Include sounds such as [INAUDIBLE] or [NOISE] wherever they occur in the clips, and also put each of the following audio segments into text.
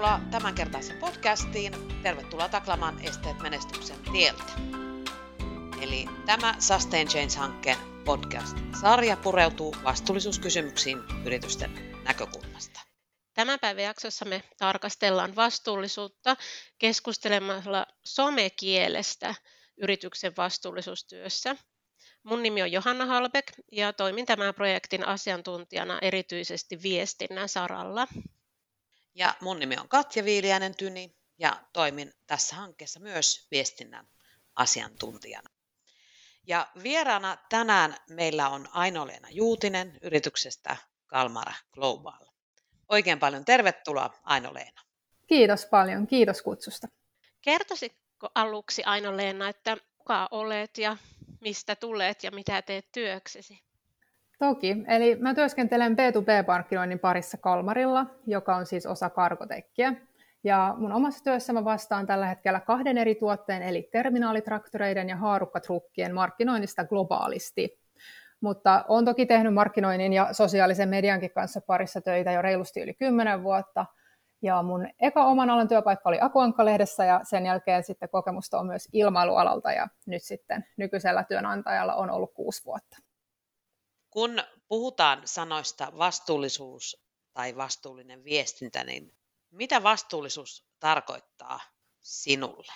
Tervetuloa tämänkertaiseen podcastiin. Tervetuloa taklamaan esteet menestyksen tieltä. Eli tämä Sustain Change-hankkeen podcast-sarja pureutuu vastuullisuuskysymyksiin yritysten näkökulmasta. Tämän päivän jaksossa me tarkastellaan vastuullisuutta keskustelemalla somekielestä yrityksen vastuullisuustyössä. Mun nimi on Johanna Halbek ja toimin tämän projektin asiantuntijana erityisesti viestinnän saralla. Ja mun nimi on Katja Viiliäinen Tyni ja toimin tässä hankkeessa myös viestinnän asiantuntijana. Ja vieraana tänään meillä on Aino-Leena Juutinen yrityksestä Kalmara Global. Oikein paljon tervetuloa Aino-Leena. Kiitos paljon, kiitos kutsusta. Kertoisitko aluksi Aino-Leena, että kuka olet ja mistä tulet ja mitä teet työksesi? Toki. Eli mä työskentelen B2B-markkinoinnin parissa Kalmarilla, joka on siis osa Karkotekkiä. Ja mun omassa työssä mä vastaan tällä hetkellä kahden eri tuotteen, eli terminaalitraktoreiden ja haarukkatrukkien markkinoinnista globaalisti. Mutta olen toki tehnyt markkinoinnin ja sosiaalisen mediankin kanssa parissa töitä jo reilusti yli 10 vuotta. Ja mun eka oman alan työpaikka oli Akuankka-lehdessä ja sen jälkeen sitten kokemusta on myös ilmailualalta ja nyt sitten nykyisellä työnantajalla on ollut kuusi vuotta. Kun puhutaan sanoista vastuullisuus tai vastuullinen viestintä, niin mitä vastuullisuus tarkoittaa sinulle?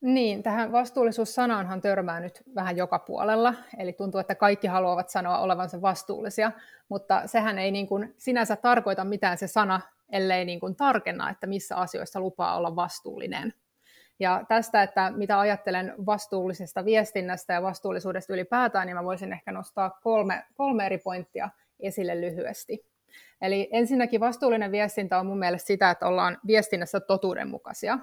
Niin, tähän vastuullisuussanaanhan törmää nyt vähän joka puolella, eli tuntuu, että kaikki haluavat sanoa olevansa vastuullisia, mutta sehän ei niin kuin sinänsä tarkoita mitään se sana, ellei niin kuin tarkenna, että missä asioissa lupaa olla vastuullinen. Ja tästä, että mitä ajattelen vastuullisesta viestinnästä ja vastuullisuudesta ylipäätään, niin mä voisin ehkä nostaa kolme, kolme eri pointtia esille lyhyesti. Eli ensinnäkin vastuullinen viestintä on mun mielestä sitä, että ollaan viestinnässä totuudenmukaisia.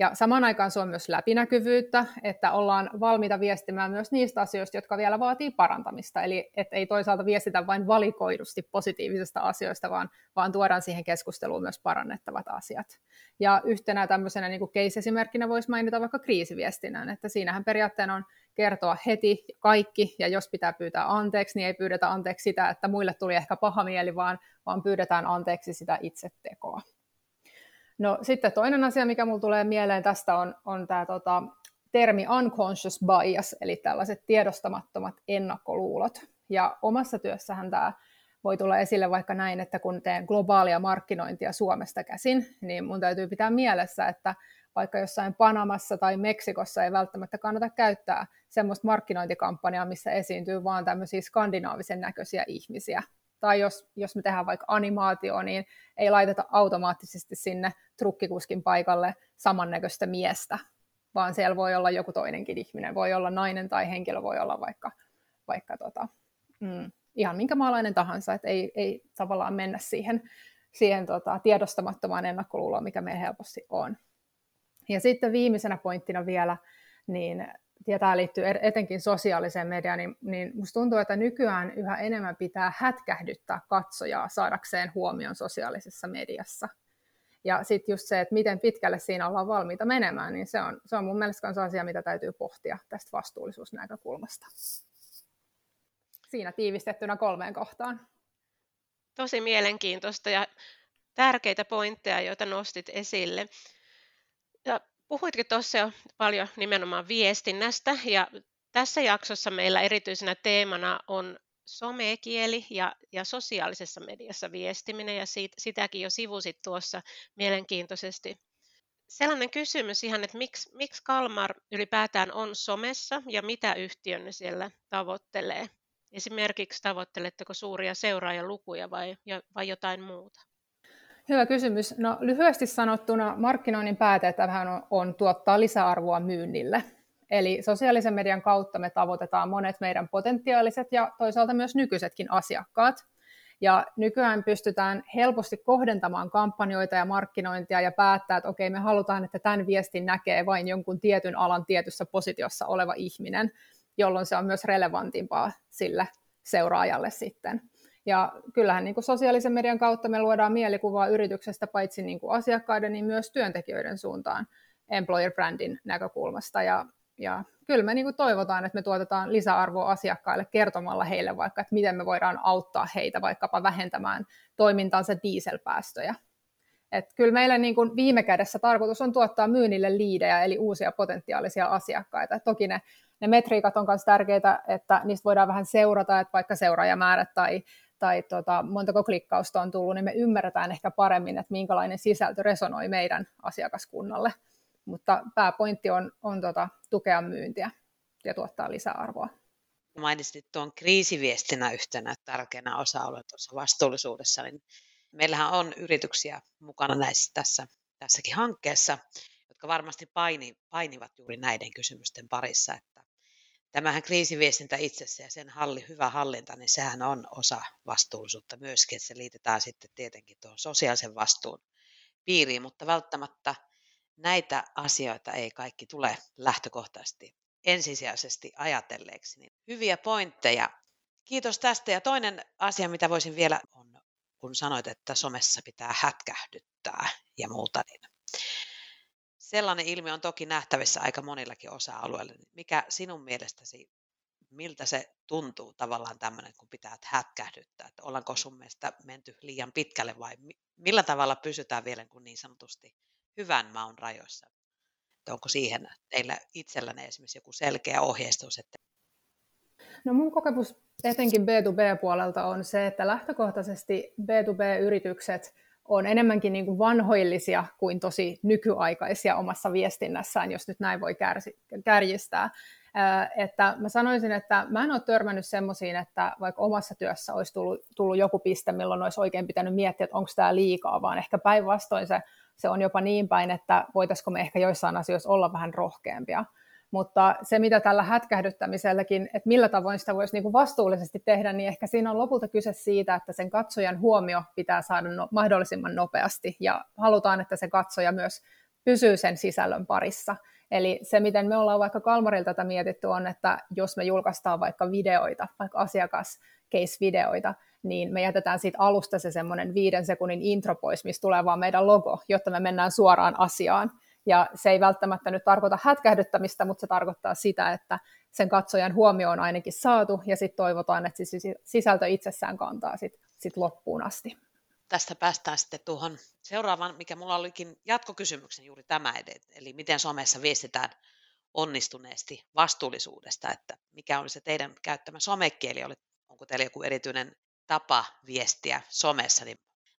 Ja samaan aikaan se on myös läpinäkyvyyttä, että ollaan valmiita viestimään myös niistä asioista, jotka vielä vaatii parantamista. Eli että ei toisaalta viestitä vain valikoidusti positiivisista asioista, vaan, vaan tuodaan siihen keskusteluun myös parannettavat asiat. Ja yhtenä tämmöisenä niin case-esimerkkinä voisi mainita vaikka kriisiviestinnän, että siinähän periaatteena on kertoa heti kaikki, ja jos pitää pyytää anteeksi, niin ei pyydetä anteeksi sitä, että muille tuli ehkä paha mieli, vaan, vaan pyydetään anteeksi sitä itse tekoa. No sitten toinen asia, mikä mulle tulee mieleen tästä on, on tämä tota, termi unconscious bias, eli tällaiset tiedostamattomat ennakkoluulot. Ja omassa työssähän tämä voi tulla esille vaikka näin, että kun teen globaalia markkinointia Suomesta käsin, niin mun täytyy pitää mielessä, että vaikka jossain Panamassa tai Meksikossa ei välttämättä kannata käyttää semmoista markkinointikampanjaa, missä esiintyy vaan tämmöisiä skandinaavisen näköisiä ihmisiä, tai jos, jos me tehdään vaikka animaatio, niin ei laiteta automaattisesti sinne trukkikuskin paikalle samannäköistä miestä, vaan siellä voi olla joku toinenkin ihminen, voi olla nainen tai henkilö, voi olla vaikka, vaikka tota, mm, ihan minkä maalainen tahansa, että ei, ei tavallaan mennä siihen, siihen tota, tiedostamattomaan ennakkoluuloon, mikä meillä helposti on. Ja sitten viimeisenä pointtina vielä, niin ja tämä liittyy etenkin sosiaaliseen mediaan, niin, niin musta tuntuu, että nykyään yhä enemmän pitää hätkähdyttää katsojaa saadakseen huomion sosiaalisessa mediassa. Ja sitten just se, että miten pitkälle siinä ollaan valmiita menemään, niin se on, se on mun mielestä myös asia, mitä täytyy pohtia tästä vastuullisuusnäkökulmasta. Siinä tiivistettynä kolmeen kohtaan. Tosi mielenkiintoista ja tärkeitä pointteja, joita nostit esille. Puhuitkin tuossa jo paljon nimenomaan viestinnästä ja tässä jaksossa meillä erityisenä teemana on somekieli ja, ja sosiaalisessa mediassa viestiminen ja siitä, sitäkin jo sivusit tuossa mielenkiintoisesti. Sellainen kysymys ihan, että miksi, miksi Kalmar ylipäätään on somessa ja mitä yhtiön ne siellä tavoittelee? Esimerkiksi tavoitteletteko suuria seuraajalukuja vai, vai jotain muuta? Hyvä kysymys. No lyhyesti sanottuna markkinoinnin päätehtävähän on, on tuottaa lisäarvoa myynnille. Eli sosiaalisen median kautta me tavoitetaan monet meidän potentiaaliset ja toisaalta myös nykyisetkin asiakkaat. Ja nykyään pystytään helposti kohdentamaan kampanjoita ja markkinointia ja päättää, että okei, me halutaan, että tämän viestin näkee vain jonkun tietyn alan tietyssä positiossa oleva ihminen, jolloin se on myös relevantimpaa sille seuraajalle sitten. Ja kyllähän niin kuin sosiaalisen median kautta me luodaan mielikuvaa yrityksestä paitsi niin kuin asiakkaiden, niin myös työntekijöiden suuntaan employer brandin näkökulmasta. Ja, ja kyllä me niin kuin toivotaan, että me tuotetaan lisäarvoa asiakkaille kertomalla heille vaikka, että miten me voidaan auttaa heitä vaikkapa vähentämään toimintansa dieselpäästöjä. Et kyllä meillä niin kuin viime kädessä tarkoitus on tuottaa myynnille liidejä, eli uusia potentiaalisia asiakkaita. Toki ne, ne metriikat on myös tärkeitä, että niistä voidaan vähän seurata, että vaikka seuraajamäärät tai, tai tota, montako klikkausta on tullut, niin me ymmärretään ehkä paremmin, että minkälainen sisältö resonoi meidän asiakaskunnalle. Mutta pääpointti on, on tota, tukea myyntiä ja tuottaa lisäarvoa. Mainitsit tuon kriisiviestinä yhtenä tärkeänä osa-alueena tuossa vastuullisuudessa, niin meillähän on yrityksiä mukana näissä, tässä, tässäkin hankkeessa, jotka varmasti paini, painivat juuri näiden kysymysten parissa, että tämähän kriisiviestintä itsessä ja sen halli, hyvä hallinta, niin sehän on osa vastuullisuutta myöskin, että se liitetään sitten tietenkin tuohon sosiaalisen vastuun piiriin, mutta välttämättä näitä asioita ei kaikki tule lähtökohtaisesti ensisijaisesti ajatelleeksi. Niin hyviä pointteja. Kiitos tästä. Ja toinen asia, mitä voisin vielä, on, kun sanoit, että somessa pitää hätkähdyttää ja muuta, niin sellainen ilmiö on toki nähtävissä aika monillakin osa-alueilla. Mikä sinun mielestäsi, miltä se tuntuu tavallaan tämmöinen, kun pitää hätkähdyttää? Että ollaanko sun mielestä menty liian pitkälle vai millä tavalla pysytään vielä kun niin sanotusti hyvän maun rajoissa? Että onko siihen teillä itsellänne esimerkiksi joku selkeä ohjeistus? Että... No mun kokemus etenkin B2B-puolelta on se, että lähtökohtaisesti B2B-yritykset on enemmänkin niin kuin vanhoillisia kuin tosi nykyaikaisia omassa viestinnässään, jos nyt näin voi kärsi, kärjistää. Että mä sanoisin, että mä en ole törmännyt semmoisiin, että vaikka omassa työssä olisi tullut, tullut joku piste, milloin olisi oikein pitänyt miettiä, että onko tämä liikaa, vaan ehkä päinvastoin se se on jopa niin päin, että voitaisiko me ehkä joissain asioissa olla vähän rohkeampia. Mutta se, mitä tällä hätkähdyttämiselläkin, että millä tavoin sitä voisi niin vastuullisesti tehdä, niin ehkä siinä on lopulta kyse siitä, että sen katsojan huomio pitää saada no, mahdollisimman nopeasti ja halutaan, että se katsoja myös pysyy sen sisällön parissa. Eli se, miten me ollaan vaikka Kalmarilla tätä mietitty, on, että jos me julkaistaan vaikka videoita, vaikka asiakas case-videoita, niin me jätetään siitä alusta se semmoinen viiden sekunnin intro pois, mistä tulee vaan meidän logo, jotta me mennään suoraan asiaan. Ja se ei välttämättä nyt tarkoita hätkähdyttämistä, mutta se tarkoittaa sitä, että sen katsojan huomio on ainakin saatu, ja sitten toivotaan, että se sisältö itsessään kantaa sitten sit loppuun asti. Tästä päästään sitten tuohon seuraavaan, mikä mulla olikin jatkokysymyksen juuri tämä, eli miten somessa viestitään onnistuneesti vastuullisuudesta, että mikä oli se teidän käyttämä somekieli, onko teillä joku erityinen tapa viestiä somessa, niin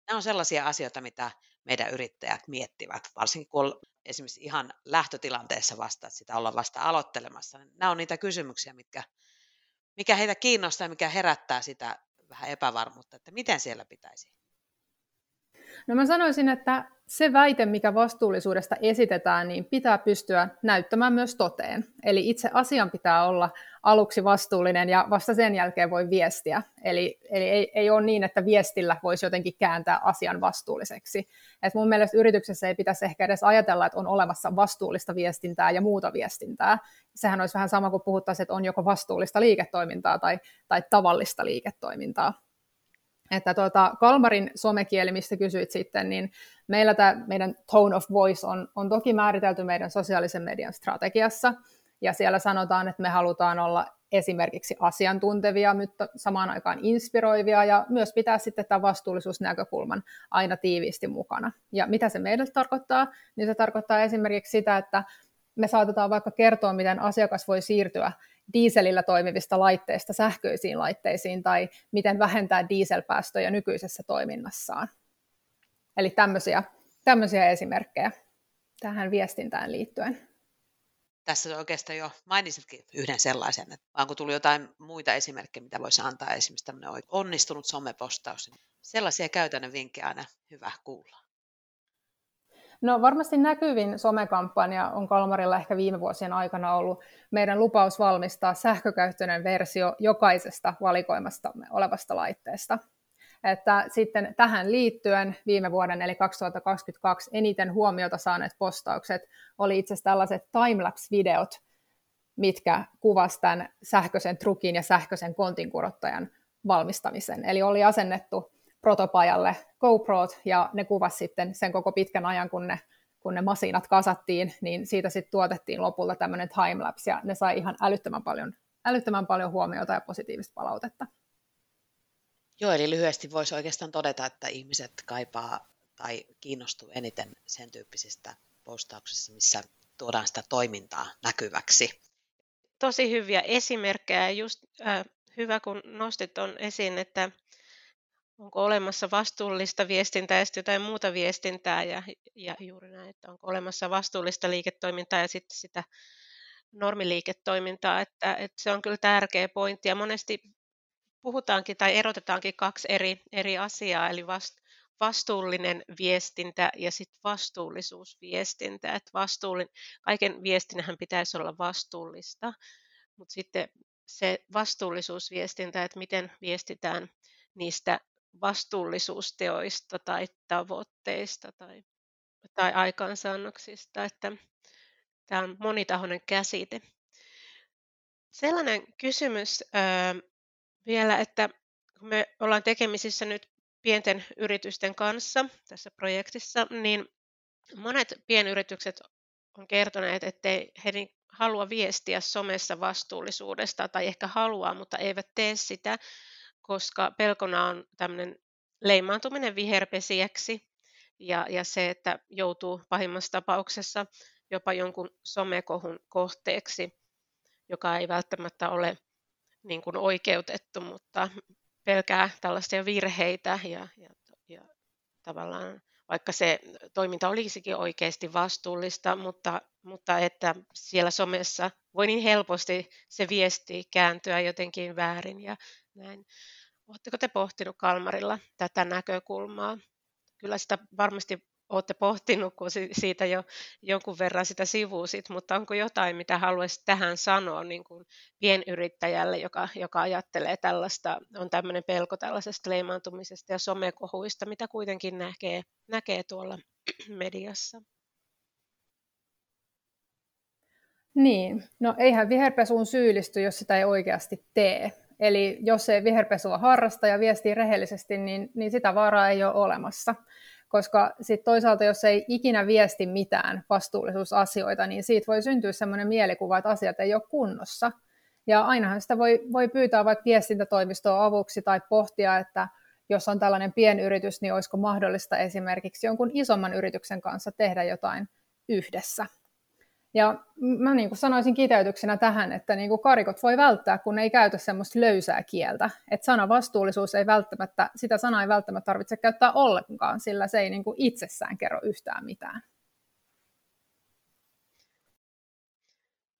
nämä on sellaisia asioita, mitä meidän yrittäjät miettivät, varsinkin kun esimerkiksi ihan lähtötilanteessa vasta, että sitä ollaan vasta aloittelemassa. Niin nämä on niitä kysymyksiä, mitkä, mikä heitä kiinnostaa ja mikä herättää sitä vähän epävarmuutta, että miten siellä pitäisi No mä sanoisin, että se väite, mikä vastuullisuudesta esitetään, niin pitää pystyä näyttämään myös toteen. Eli itse asian pitää olla aluksi vastuullinen ja vasta sen jälkeen voi viestiä. Eli, eli ei, ei ole niin, että viestillä voisi jotenkin kääntää asian vastuulliseksi. Et mun mielestä yrityksessä ei pitäisi ehkä edes ajatella, että on olemassa vastuullista viestintää ja muuta viestintää. Sehän olisi vähän sama kuin puhuttaisiin, että on joko vastuullista liiketoimintaa tai, tai tavallista liiketoimintaa että tuota, Kalmarin somekieli, mistä kysyit sitten, niin meillä tämä meidän tone of voice on, on toki määritelty meidän sosiaalisen median strategiassa, ja siellä sanotaan, että me halutaan olla esimerkiksi asiantuntevia, mutta samaan aikaan inspiroivia ja myös pitää sitten tämän vastuullisuusnäkökulman aina tiiviisti mukana. Ja mitä se meille tarkoittaa? Niin se tarkoittaa esimerkiksi sitä, että me saatetaan vaikka kertoa, miten asiakas voi siirtyä dieselillä toimivista laitteista sähköisiin laitteisiin tai miten vähentää dieselpäästöjä nykyisessä toiminnassaan. Eli tämmöisiä, tämmöisiä esimerkkejä tähän viestintään liittyen. Tässä oikeastaan jo mainitsitkin yhden sellaisen, että onko tullut jotain muita esimerkkejä, mitä voisi antaa esimerkiksi tämmöinen onnistunut somepostaus. Sellaisia käytännön vinkkejä aina hyvä kuulla. No varmasti näkyvin somekampanja on Kalmarilla ehkä viime vuosien aikana ollut meidän lupaus valmistaa sähkökäyttöinen versio jokaisesta valikoimasta olevasta laitteesta. Että sitten tähän liittyen viime vuoden eli 2022 eniten huomiota saaneet postaukset oli itse asiassa tällaiset timelapse-videot, mitkä kuvasivat tämän sähköisen trukin ja sähköisen kontinkurottajan valmistamisen. Eli oli asennettu protopajalle GoProt ja ne kuvas sitten sen koko pitkän ajan, kun ne, kun ne masinat kasattiin, niin siitä sitten tuotettiin lopulta tämmöinen timelapse ja ne sai ihan älyttömän paljon, älyttömän paljon huomiota ja positiivista palautetta. Joo, eli lyhyesti voisi oikeastaan todeta, että ihmiset kaipaa tai kiinnostuu eniten sen tyyppisistä postauksista, missä tuodaan sitä toimintaa näkyväksi? Tosi hyviä esimerkkejä. Just äh, hyvä, kun nostit on esiin, että onko olemassa vastuullista viestintää ja sitten jotain muuta viestintää ja, ja juuri näin, että onko olemassa vastuullista liiketoimintaa ja sitten sitä normiliiketoimintaa, että, että se on kyllä tärkeä pointti ja monesti puhutaankin tai erotetaankin kaksi eri, eri asiaa, eli vast, vastuullinen viestintä ja sitten vastuullisuusviestintä. Että vastuullin, kaiken viestinnähän pitäisi olla vastuullista, mutta sitten se vastuullisuusviestintä, että miten viestitään niistä vastuullisuusteoista tai tavoitteista tai, tai aikaansaannoksista, että tämä on monitahoinen käsite. Sellainen kysymys ää, vielä, että kun me ollaan tekemisissä nyt pienten yritysten kanssa tässä projektissa, niin monet pienyritykset on kertoneet, ettei he halua viestiä somessa vastuullisuudesta tai ehkä haluaa, mutta eivät tee sitä, koska pelkona on tämmöinen leimaantuminen viherpesiäksi ja, ja se, että joutuu pahimmassa tapauksessa jopa jonkun somekohun kohteeksi, joka ei välttämättä ole niin kuin oikeutettu, mutta pelkää tällaisia virheitä ja, ja, ja tavallaan vaikka se toiminta olisikin oikeasti vastuullista, mutta, mutta että siellä somessa voi niin helposti se viesti kääntyä jotenkin väärin ja näin. Oletteko te pohtinut Kalmarilla tätä näkökulmaa? Kyllä sitä varmasti olette pohtinut, kun siitä jo jonkun verran sitä sivuusit, mutta onko jotain, mitä haluaisit tähän sanoa niin kuin pienyrittäjälle, joka, joka ajattelee tällaista, on tämmöinen pelko tällaisesta leimaantumisesta ja somekohuista, mitä kuitenkin näkee, näkee tuolla [CLEARS THROAT] mediassa? Niin, no eihän viherpesuun syyllisty, jos sitä ei oikeasti tee. Eli jos ei viherpesua harrasta ja viestii rehellisesti, niin, niin sitä vaaraa ei ole olemassa koska sitten toisaalta, jos ei ikinä viesti mitään vastuullisuusasioita, niin siitä voi syntyä sellainen mielikuva, että asiat ei ole kunnossa. Ja ainahan sitä voi, voi pyytää vaikka viestintätoimistoa avuksi tai pohtia, että jos on tällainen pienyritys, niin olisiko mahdollista esimerkiksi jonkun isomman yrityksen kanssa tehdä jotain yhdessä. Ja mä niin kuin sanoisin kiteytyksenä tähän, että niin kuin karikot voi välttää, kun ei käytä semmoista löysää kieltä. Että sana vastuullisuus ei välttämättä, sitä sanaa ei välttämättä tarvitse käyttää ollenkaan, sillä se ei niin kuin itsessään kerro yhtään mitään.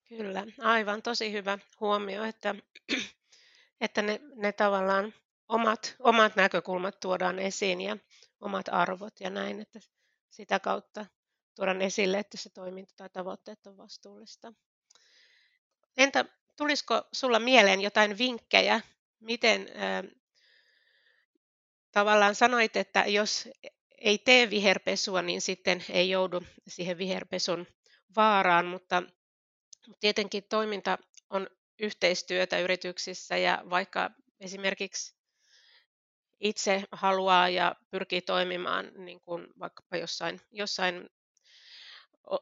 Kyllä, aivan tosi hyvä huomio, että, [CLEARS THROAT] että ne, ne tavallaan omat, omat näkökulmat tuodaan esiin ja omat arvot ja näin, että sitä kautta tuodaan esille, että se toiminta tai tavoitteet on vastuullista. Entä tulisiko sulla mieleen jotain vinkkejä, miten äh, tavallaan sanoit, että jos ei tee viherpesua, niin sitten ei joudu siihen viherpesun vaaraan, mutta tietenkin toiminta on yhteistyötä yrityksissä ja vaikka esimerkiksi itse haluaa ja pyrkii toimimaan niin kuin vaikkapa jossain, jossain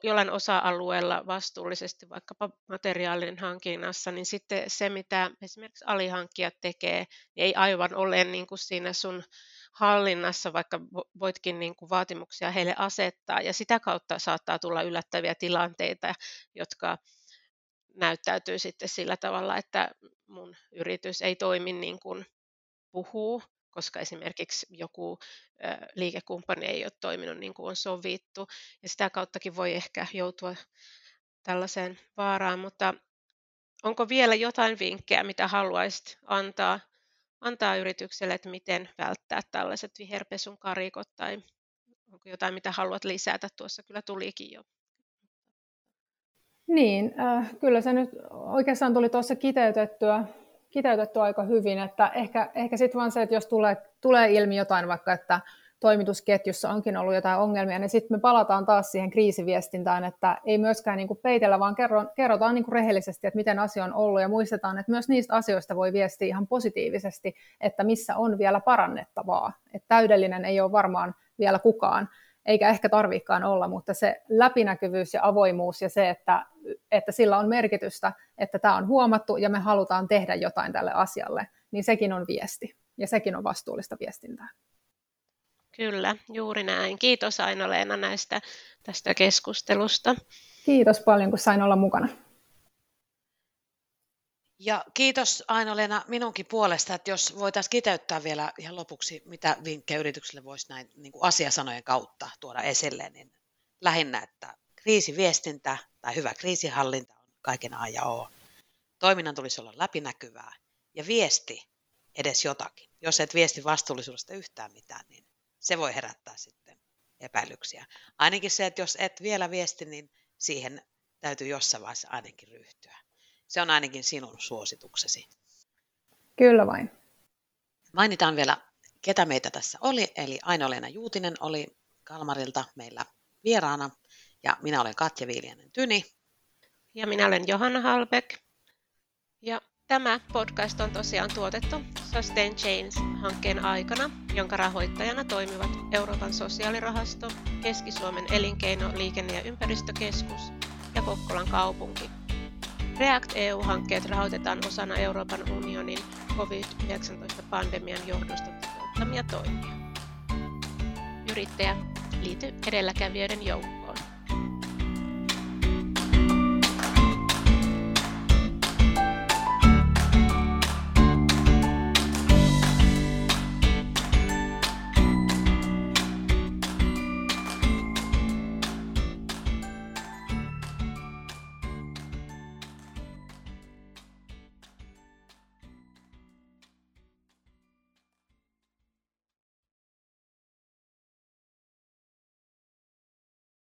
jollain osa-alueella vastuullisesti vaikkapa materiaalin hankinnassa, niin sitten se, mitä esimerkiksi alihankkijat tekee, niin ei aivan ole niin kuin siinä sun hallinnassa, vaikka voitkin niin kuin vaatimuksia heille asettaa, ja sitä kautta saattaa tulla yllättäviä tilanteita, jotka näyttäytyy sitten sillä tavalla, että mun yritys ei toimi niin kuin puhuu, koska esimerkiksi joku liikekumppani ei ole toiminut niin kuin on sovittu. Ja sitä kauttakin voi ehkä joutua tällaiseen vaaraan, mutta onko vielä jotain vinkkejä, mitä haluaisit antaa, antaa yritykselle, että miten välttää tällaiset viherpesun karikot tai onko jotain, mitä haluat lisätä? Tuossa kyllä tulikin jo. Niin, äh, kyllä se nyt oikeastaan tuli tuossa kiteytettyä kiteytetty aika hyvin, että ehkä, ehkä sitten vaan se, että jos tulee, tulee ilmi jotain vaikka, että toimitusketjussa onkin ollut jotain ongelmia, niin sitten me palataan taas siihen kriisiviestintään, että ei myöskään niin kuin peitellä, vaan kerrotaan niin kuin rehellisesti, että miten asia on ollut ja muistetaan, että myös niistä asioista voi viestiä ihan positiivisesti, että missä on vielä parannettavaa. Että täydellinen ei ole varmaan vielä kukaan, eikä ehkä tarvikaan olla, mutta se läpinäkyvyys ja avoimuus ja se, että, että sillä on merkitystä, että tämä on huomattu ja me halutaan tehdä jotain tälle asialle, niin sekin on viesti ja sekin on vastuullista viestintää. Kyllä, juuri näin. Kiitos Aino-Leena näistä tästä keskustelusta. Kiitos paljon, kun sain olla mukana. Ja kiitos Aino-Leena minunkin puolesta, että jos voitaisiin kiteyttää vielä ihan lopuksi, mitä vinkkejä yrityksille voisi näin niin kuin asiasanojen kautta tuoda esille, niin lähinnä, että kriisiviestintä tai hyvä kriisihallinta on kaiken A ja O. Toiminnan tulisi olla läpinäkyvää ja viesti edes jotakin. Jos et viesti vastuullisuudesta yhtään mitään, niin se voi herättää sitten epäilyksiä. Ainakin se, että jos et vielä viesti, niin siihen täytyy jossain vaiheessa ainakin ryhtyä. Se on ainakin sinun suosituksesi. Kyllä vain. Mainitaan vielä, ketä meitä tässä oli. Eli Aino-Leena Juutinen oli Kalmarilta meillä vieraana. Ja minä olen Katja Viilianen Tyni. Ja minä olen Johanna Halbeck. Ja tämä podcast on tosiaan tuotettu Sustain Change-hankkeen aikana, jonka rahoittajana toimivat Euroopan sosiaalirahasto, Keski-Suomen elinkeino-, liikenne- ja ympäristökeskus ja Kokkolan kaupunki. React EU-hankkeet rahoitetaan osana Euroopan unionin COVID-19-pandemian johdosta toteuttamia toimia. Yrittäjä liity edelläkävijöiden joukkoon.